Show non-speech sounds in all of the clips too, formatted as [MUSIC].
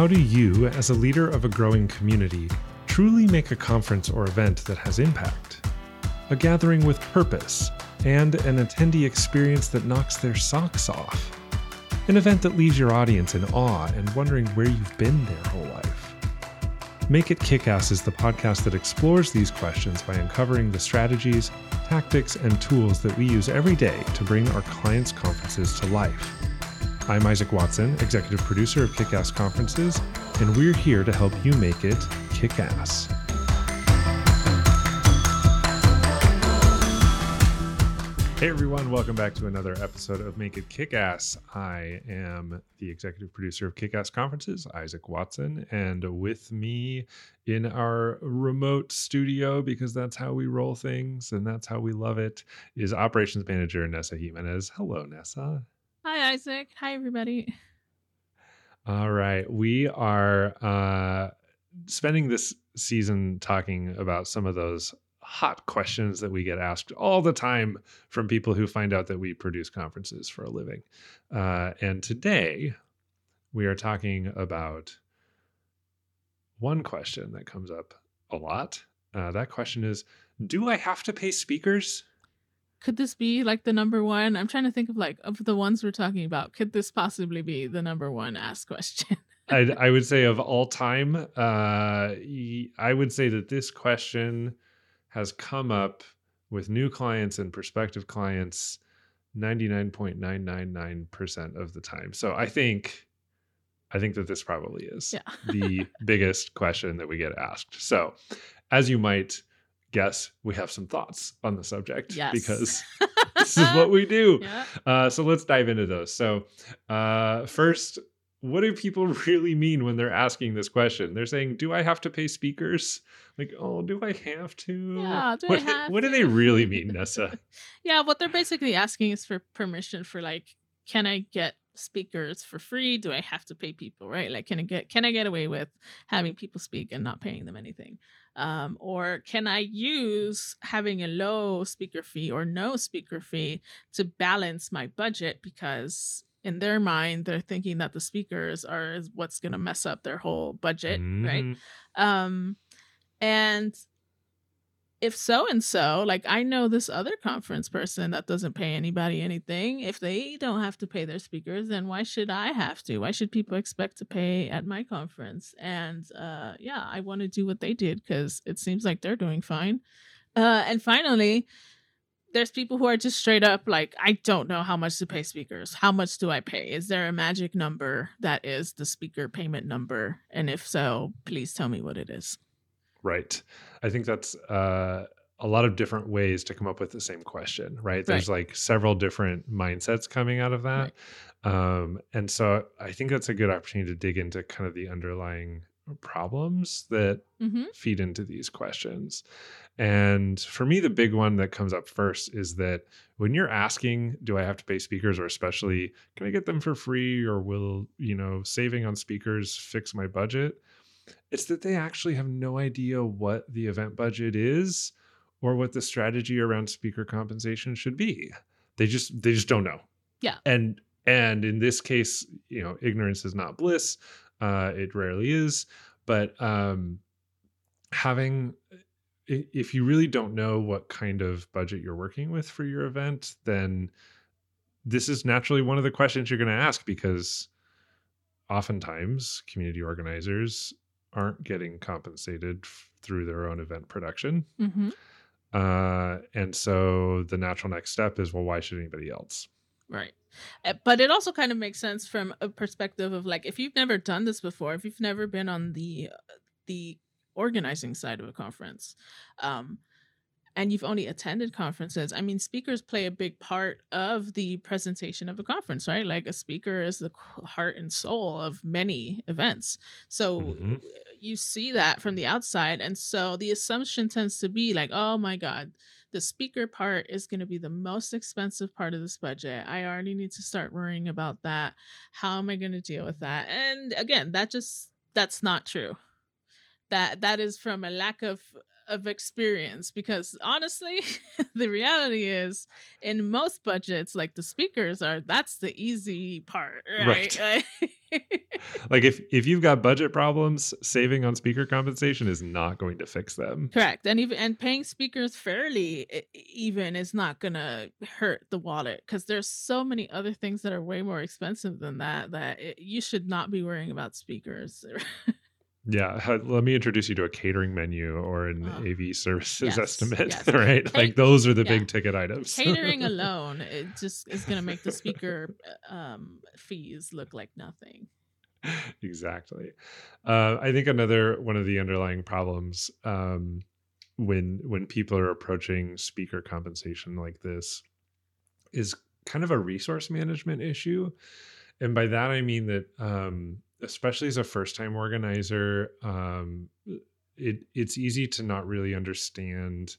How do you, as a leader of a growing community, truly make a conference or event that has impact? A gathering with purpose and an attendee experience that knocks their socks off. An event that leaves your audience in awe and wondering where you've been their whole life. Make It Kickass is the podcast that explores these questions by uncovering the strategies, tactics, and tools that we use every day to bring our clients' conferences to life. I'm Isaac Watson, executive producer of Kickass Conferences, and we're here to help you make it kick ass. Hey everyone, welcome back to another episode of Make It Kick Ass. I am the executive producer of Kick Ass Conferences, Isaac Watson, and with me in our remote studio, because that's how we roll things and that's how we love it, is operations manager Nessa Jimenez. Hello, Nessa. Hi, Isaac. Hi, everybody. All right. We are uh, spending this season talking about some of those hot questions that we get asked all the time from people who find out that we produce conferences for a living. Uh, and today we are talking about one question that comes up a lot. Uh, that question is Do I have to pay speakers? Could this be like the number one? I'm trying to think of like of the ones we're talking about. Could this possibly be the number one asked question? [LAUGHS] I, I would say of all time, uh, I would say that this question has come up with new clients and prospective clients 99.999% of the time. So I think I think that this probably is yeah. the [LAUGHS] biggest question that we get asked. So, as you might guess we have some thoughts on the subject yes. because [LAUGHS] this is what we do. Yeah. Uh, so let's dive into those. So, uh, first, what do people [LAUGHS] really mean when they're asking this question? They're saying, "Do I have to pay speakers?" Like, "Oh, do I have to?" Yeah. Do what, I have what do they really mean, [LAUGHS] Nessa? yeah. What they're basically asking is for permission for like, can I get speakers for free? Do I have to pay people? Right? Like, can I get can I get away with having people speak and not paying them anything? Um, or can I use having a low speaker fee or no speaker fee to balance my budget because in their mind they're thinking that the speakers are what's going to mess up their whole budget mm-hmm. right um and if so and so like i know this other conference person that doesn't pay anybody anything if they don't have to pay their speakers then why should i have to why should people expect to pay at my conference and uh yeah i want to do what they did because it seems like they're doing fine uh and finally there's people who are just straight up like, I don't know how much to pay speakers. How much do I pay? Is there a magic number that is the speaker payment number? And if so, please tell me what it is. Right. I think that's uh, a lot of different ways to come up with the same question, right? There's like several different mindsets coming out of that. Right. Um, and so I think that's a good opportunity to dig into kind of the underlying problems that mm-hmm. feed into these questions. And for me, the big one that comes up first is that when you're asking, do I have to pay speakers or especially can I get them for free or will, you know, saving on speakers fix my budget? It's that they actually have no idea what the event budget is or what the strategy around speaker compensation should be. They just they just don't know. Yeah. And and in this case, you know, ignorance is not bliss. Uh, it rarely is, but um, having if you really don't know what kind of budget you're working with for your event, then this is naturally one of the questions you're going to ask because oftentimes community organizers aren't getting compensated f- through their own event production. Mm-hmm. Uh, and so the natural next step is, well, why should anybody else? Right. Eh, but it also kind of makes sense from a perspective of like if you've never done this before, if you've never been on the uh, the organizing side of a conference um, and you've only attended conferences i mean speakers play a big part of the presentation of a conference right like a speaker is the heart and soul of many events so mm-hmm. you see that from the outside and so the assumption tends to be like oh my god the speaker part is going to be the most expensive part of this budget. I already need to start worrying about that. How am I going to deal with that? And again, that just that's not true that that is from a lack of of experience because honestly [LAUGHS] the reality is in most budgets like the speakers are that's the easy part [LAUGHS] right, right. [LAUGHS] like if if you've got budget problems saving on speaker compensation is not going to fix them. Correct and even and paying speakers fairly even is not gonna hurt the wallet because there's so many other things that are way more expensive than that that it, you should not be worrying about speakers yeah, let me introduce you to a catering menu or an uh, AV services [LAUGHS] yes, estimate, yes. [LAUGHS] right? like those are the yeah. big ticket items. [LAUGHS] Catering alone, it just is going to make the speaker uh, um, fees look like nothing. Exactly. Uh, I think another one of the underlying problems um, when when people are approaching speaker compensation like this is kind of a resource management issue, and by that I mean that. Um, especially as a first time organizer, um, it it's easy to not really understand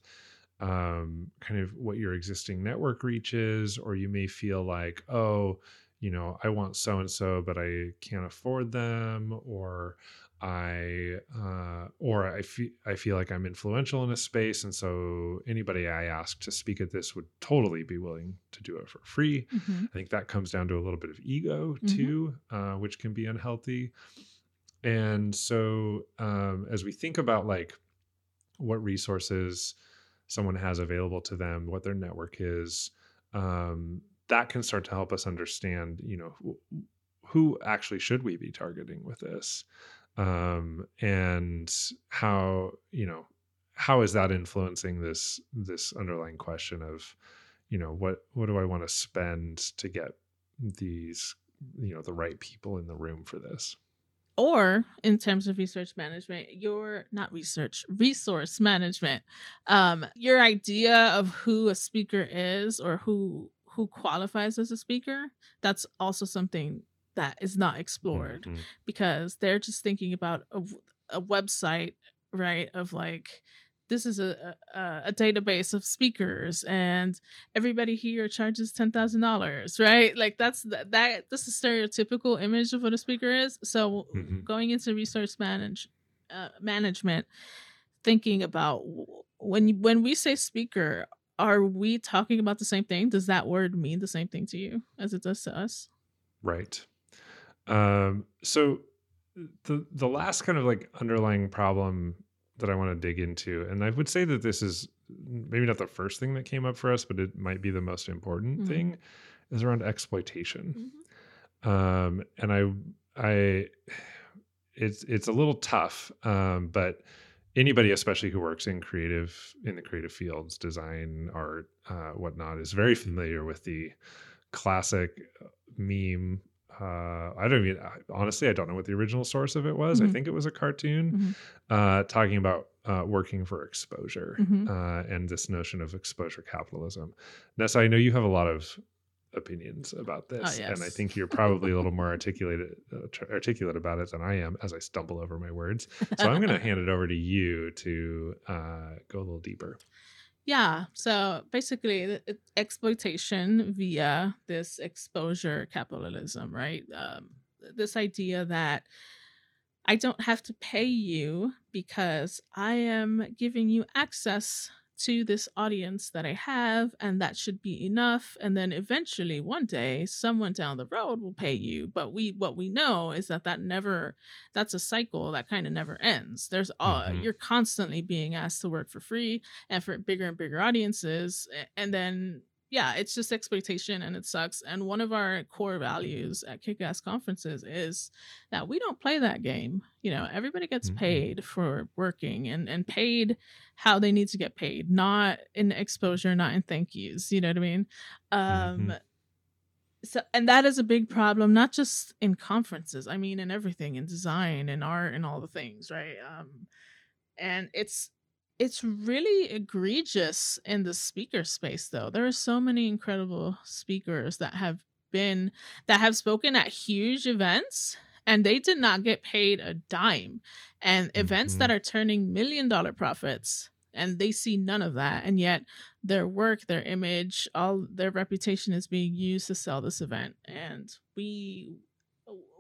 um, kind of what your existing network reach is, or you may feel like, oh, you know, I want so and so, but I can't afford them, or I uh, or I feel I feel like I'm influential in a space, and so anybody I ask to speak at this would totally be willing to do it for free. Mm-hmm. I think that comes down to a little bit of ego mm-hmm. too, uh, which can be unhealthy. And so um, as we think about like what resources someone has available to them, what their network is, um, that can start to help us understand, you know, who actually should we be targeting with this um, and how you know how is that influencing this this underlying question of you know what what do I want to spend to get these you know the right people in the room for this? Or in terms of research management your not research resource management um your idea of who a speaker is or who who qualifies as a speaker that's also something that is not explored mm-hmm. because they're just thinking about a, a website right of like this is a, a, a database of speakers and everybody here charges $10,000 right? Like that's that, that that's a stereotypical image of what a speaker is. So mm-hmm. going into resource manage uh, management thinking about when when we say speaker are we talking about the same thing? Does that word mean the same thing to you as it does to us? Right um, so the the last kind of like underlying problem that I want to dig into, and I would say that this is maybe not the first thing that came up for us, but it might be the most important mm-hmm. thing, is around exploitation. Mm-hmm. Um, and I I [SIGHS] it's it's a little tough, um, but anybody, especially who works in creative in the creative fields, design, art, uh, whatnot, is very familiar with the classic meme uh, I don't even honestly I don't know what the original source of it was. Mm-hmm. I think it was a cartoon mm-hmm. uh, talking about uh, working for exposure mm-hmm. Uh, and this notion of exposure capitalism. Nessa, I know you have a lot of opinions about oh, this, oh, yes. and I think you're [LAUGHS] probably a little more articulate uh, articulate about it than I am as I stumble over my words. So I'm going [LAUGHS] to hand it over to you to uh, go a little deeper. Yeah. So basically, exploitation via this exposure capitalism, right? Um, this idea that I don't have to pay you because I am giving you access to this audience that I have, and that should be enough. And then eventually, one day, someone down the road will pay you. But we, what we know is that that never, that's a cycle that kind of never ends. There's, all mm-hmm. you're constantly being asked to work for free and for bigger and bigger audiences, and then yeah, it's just exploitation and it sucks. And one of our core values at kick ass conferences is that we don't play that game. You know, everybody gets mm-hmm. paid for working and, and paid how they need to get paid, not in exposure, not in thank yous. You know what I mean? Um, mm-hmm. So, and that is a big problem, not just in conferences. I mean, in everything, in design, in art, and all the things, right? Um, and it's it's really egregious in the speaker space though there are so many incredible speakers that have been that have spoken at huge events and they did not get paid a dime and mm-hmm. events that mm-hmm. are turning million dollar profits and they see none of that and yet their work their image all their reputation is being used to sell this event and we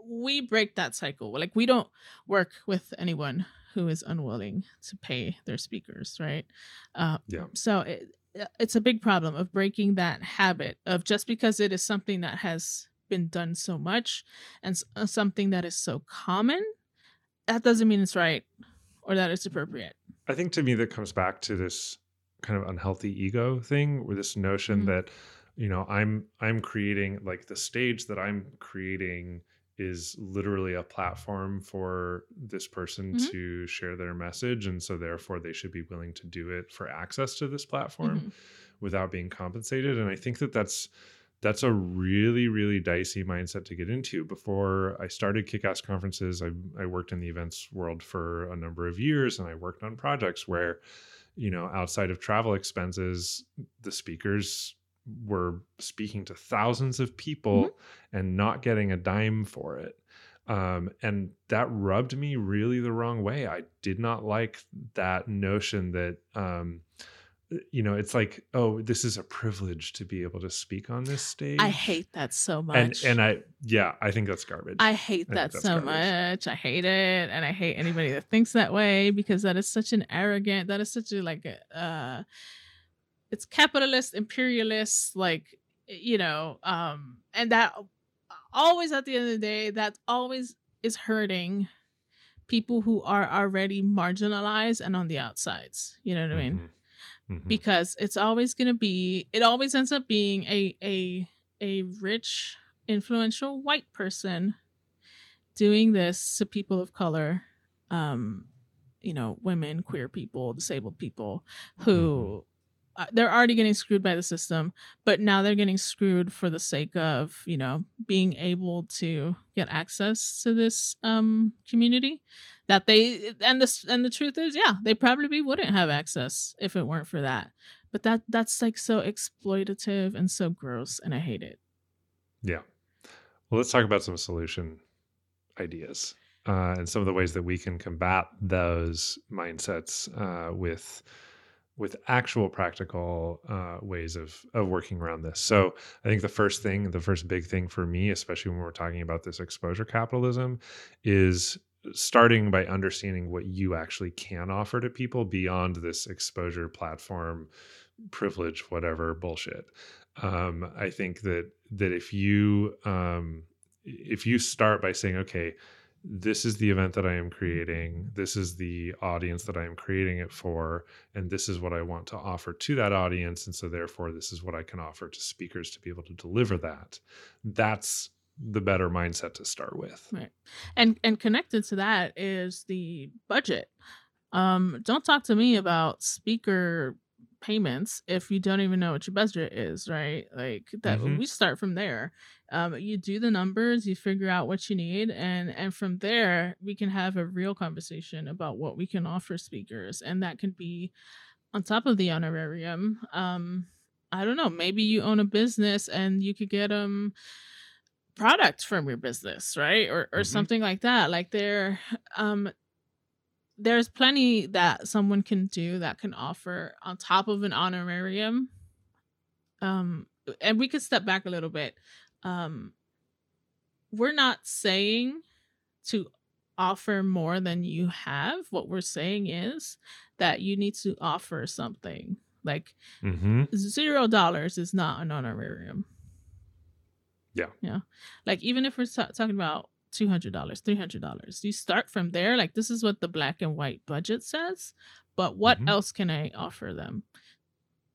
we break that cycle like we don't work with anyone who is unwilling to pay their speakers, right? Uh, Yeah. so it, uh, it's a big problem of breaking that habit of just because it is something that has been done so much and uh, something that is so common, that doesn't mean it's right or that it's appropriate. I think to me that comes back to this kind of unhealthy ego thing, with this notion Mhm. that you know I'm I'm creating like the stage that I'm creating is literally a platform for this person Mhm. to share their message, and so therefore they should be willing to do it for access to this platform Mhm. without being compensated. And I think that that's that's a really really dicey mindset to get into before i started kick-ass conferences I, I worked in the events world for a number of years and i worked on projects where you know outside of travel expenses the speakers were speaking to thousands of people and not getting a dime for it um, and that rubbed me really the wrong way i did not like that notion that um, you know it's like oh this is a privilege to be able to speak on this stage I hate that so much. and i yeah i think that's garbage I hate think that so garbage. much. I hate it, and I hate anybody that thinks that way because that is such an arrogant. That is such a like a. Uh, it's capitalist, imperialist, like you know, um, and that always at the end of the day, that always is hurting people who are already marginalized and on the outsides. You know what I mean? Mhm. Mhm. because it's always going to be it always ends up being a a a rich influential white person doing this to people of color um you know women queer people disabled people who uh, they're already getting screwed by the system but now they're getting screwed for the sake of you know being able to get access to this um community that they and this and the truth is yeah they probably wouldn't have access if it weren't for that but that that's like so exploitative and so gross and i hate it Yeah. Well, let's talk about some solution ideas uh, and some of the ways that we can combat those mindsets uh, with with actual practical uh, ways of of working around this. So I think the first thing, the first big thing for me, especially when we're talking about this exposure capitalism, is starting by understanding what you actually can offer to people beyond this exposure platform privilege whatever bullshit um, I think that that if you um, if you start by saying, okay, this is the event that I am creating, this is the audience that I am creating it for, and this is what I want to offer to that audience, and so therefore this is what I can offer to speakers to be able to deliver that. That's the better mindset to start with. Right. And and connected to that is the budget. Um, don't talk to me about speaker payments if you don't even know what your budget is, right? Like that Mhm. we start from there. Um, you do the numbers, you figure out what you need, and and from there we can have a real conversation about what we can offer speakers, and that can be on top of the honorarium. Um, I don't know, maybe you own a business and you could get them product from your business right or or Mhm. something like that like there um there's plenty that someone can do that can offer on top of an honorarium um and we could step back a little bit um we're not saying to offer more than you have what we're saying is that you need to offer something like Mm-hmm. zero dollars is not an honorarium. Yeah. Yeah. Like even if we're ta- talking about two hundred dollars, three hundred dollars, you start from there. Like this is what the black and white budget says, but what Mhm. else can I offer them?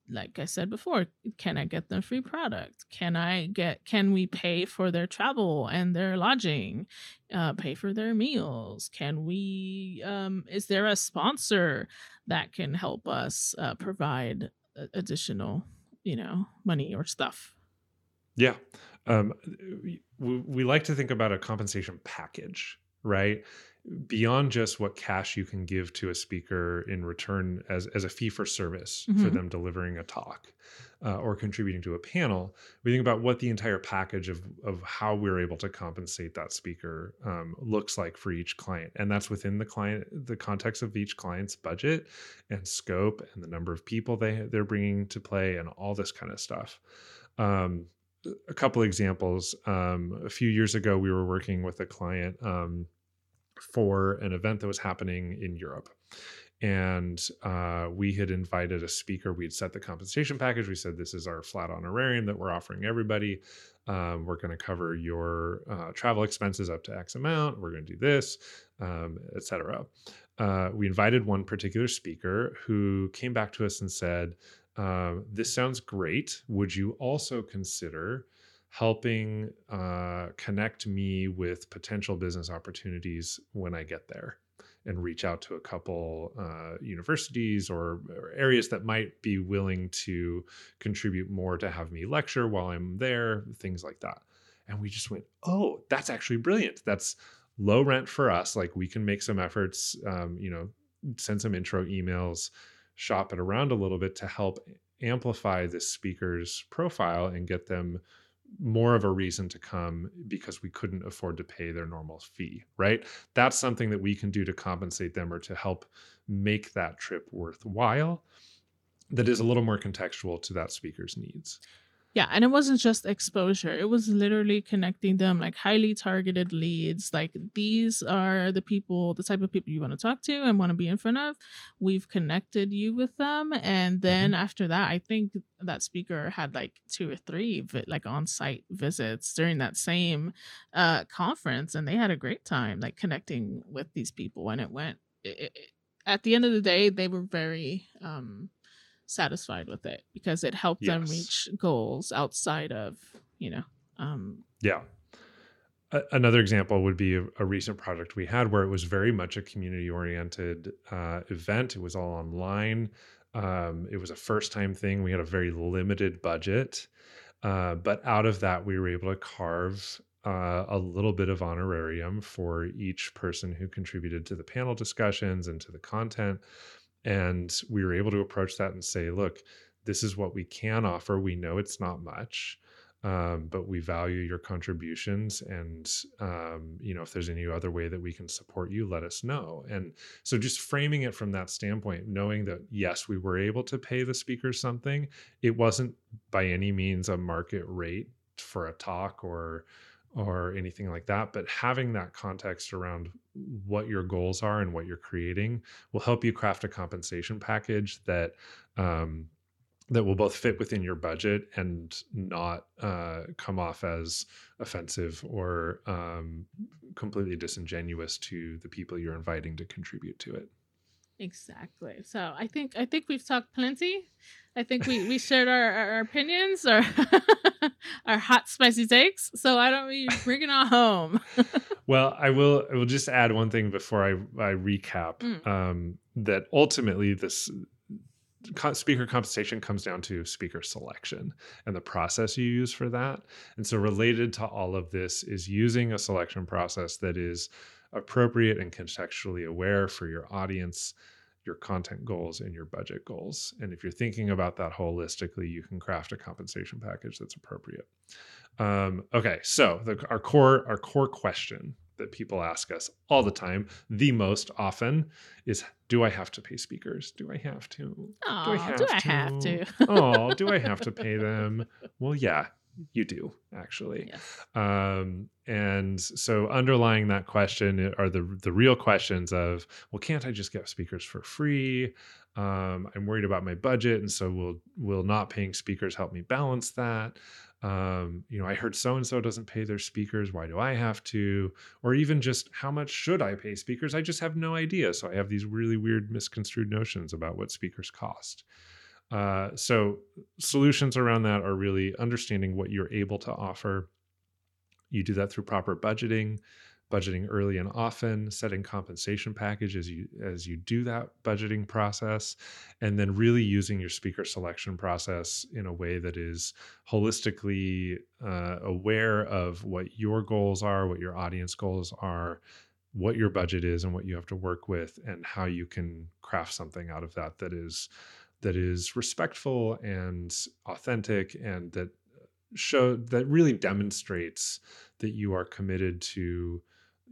Like I said before, can I get them free product? Can I get? Can we pay for their travel and their lodging? Uh, pay for their meals? Can we? Um, is there a sponsor that can help us uh, provide additional, you know, money or stuff? Yeah. Um, we, we like to think about a compensation package, right? Beyond just what cash you can give to a speaker in return as, as a fee for service for Mhm. them delivering a talk uh, or contributing to a panel, we think about what the entire package of, of how we're able to compensate that speaker um, looks like for each client. And that's within the client, the context of each client's budget and scope and the number of people they, they're bringing to play and all this kind of stuff. Um, a couple examples. Um, a few years ago, we were working with a client um, for an event that was happening in Europe. And uh, we had invited a speaker. We'd set the compensation package. We said, This is our flat honorarium that we're offering everybody. Um, we're going to cover your uh, travel expenses up to X amount. We're going to do this, um, etc. Uh, we invited one particular speaker who came back to us and said, uh, This sounds great. Would you also consider helping uh, connect me with potential business opportunities when I get there? and reach out to a couple uh, universities or, or, areas that might be willing to contribute more to have me lecture while I'm there, things like that. And we just went, oh, that's actually brilliant. That's low rent for us. Like we can make some efforts, um, you know, send some intro emails, shop it around a little bit to help amplify the speaker's profile and get them more of a reason to come because we couldn't afford to pay their normal fee, right? That's something that we can do to compensate them or to help make that trip worthwhile that is a little more contextual to that speaker's needs. Yeah, and it wasn't just exposure. It was literally connecting them like highly targeted leads. Like these are the people, the type of people you want to talk to and want to be in front of. We've connected you with them. And then mm-hmm. after that, I think that speaker had like two or three vi- like on-site visits during that same uh conference and they had a great time like connecting with these people and it went it, it, at the end of the day they were very um satisfied with it because it helped yes. them reach goals outside of you know um yeah. A- another example would be a, a, recent project we had where it was very much a community oriented uh, event. It was all online. Um, it was a first time thing. We had a very limited budget. Uh, but out of that we were able to carve uh, a little bit of honorarium for each person who contributed to the panel discussions and to the content and we were able to approach that and say, look, this is what we can offer. We know it's not much. Um, but we value your contributions and um, you know if there's any other way that we can support you let us know and so just framing it from that standpoint knowing that yes we were able to pay the speakers something it wasn't by any means a market rate for a talk or or anything like that. But having that context around what your goals are and what you're creating will help you craft a compensation package that um, that will both fit within your budget and not uh, come off as offensive or um, completely disingenuous to the people you're inviting to contribute to it. Exactly. So I think I think we've talked plenty. I think we, we shared our, our opinions, our [LAUGHS] our hot spicy takes. So I don't we bring it on home. [LAUGHS] well, I will I will just add one thing before I I recap. Mm. Um, that ultimately this speaker compensation comes down to speaker selection and the process you use for that. And so related to all of this is using a selection process that is appropriate and contextually aware for your audience, your content goals, and your budget goals. And if you're thinking about that holistically, you can craft a compensation package that's appropriate. Um, okay, so the, our core our core question that people ask us all the time, the most often, is do I have to pay speakers? Do I have to? Oh, do I have, do I to? Have to? oh, do I have to [LAUGHS] pay them? Well, yeah, you do actually. Yes. um, and so underlying that question are the the real questions of well can't i just get speakers for free? Um, i'm worried about my budget and so will will not paying speakers help me balance that? Um, you know i heard so and so doesn't pay their speakers why do i have to? Or even just how much should i pay speakers? I just have no idea. So i have these really weird misconstrued notions about what speakers cost uh, so solutions around that are really understanding what you're able to offer. You do that through proper budgeting, budgeting early and often, setting compensation packages as you as you do that budgeting process, and then really using your speaker selection process in a way that is holistically uh, aware of what your goals are, what your audience goals are, what your budget is, and what you have to work with, and how you can craft something out of that that is that is respectful and authentic and that uh, show that really demonstrates that you are committed to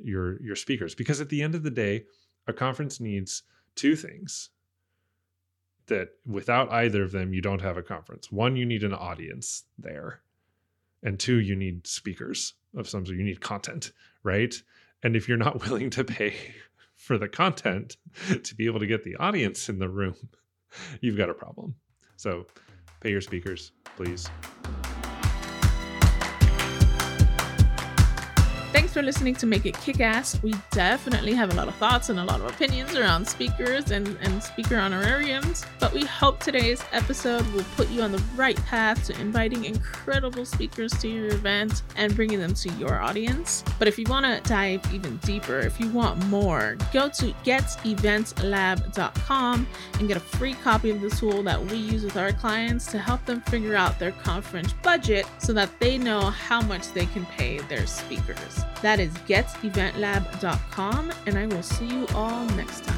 your your speakers. Because at the end of the day a conference needs two things. That without either of them you don't have a conference. One you need an audience there. And two you need speakers of some sort. You need content right? And if you're not [LAUGHS] willing to pay for the content to be able to get the audience in the room, [LAUGHS] you've got a problem. So pay your speakers, please. For listening to Make It Kick Ass. We definitely have a lot of thoughts and a lot of opinions around speakers and, and speaker honorariums, but we hope today's episode will put you on the right path to inviting incredible speakers to your event and bringing them to your audience. But if you want to dive even deeper, if you want more, go to geteventlab.com and get a free copy of the tool that we use with our clients to help them figure out their conference budget so that they know how much they can pay their speakers. That is geteventlab.com, and I will see you all next time.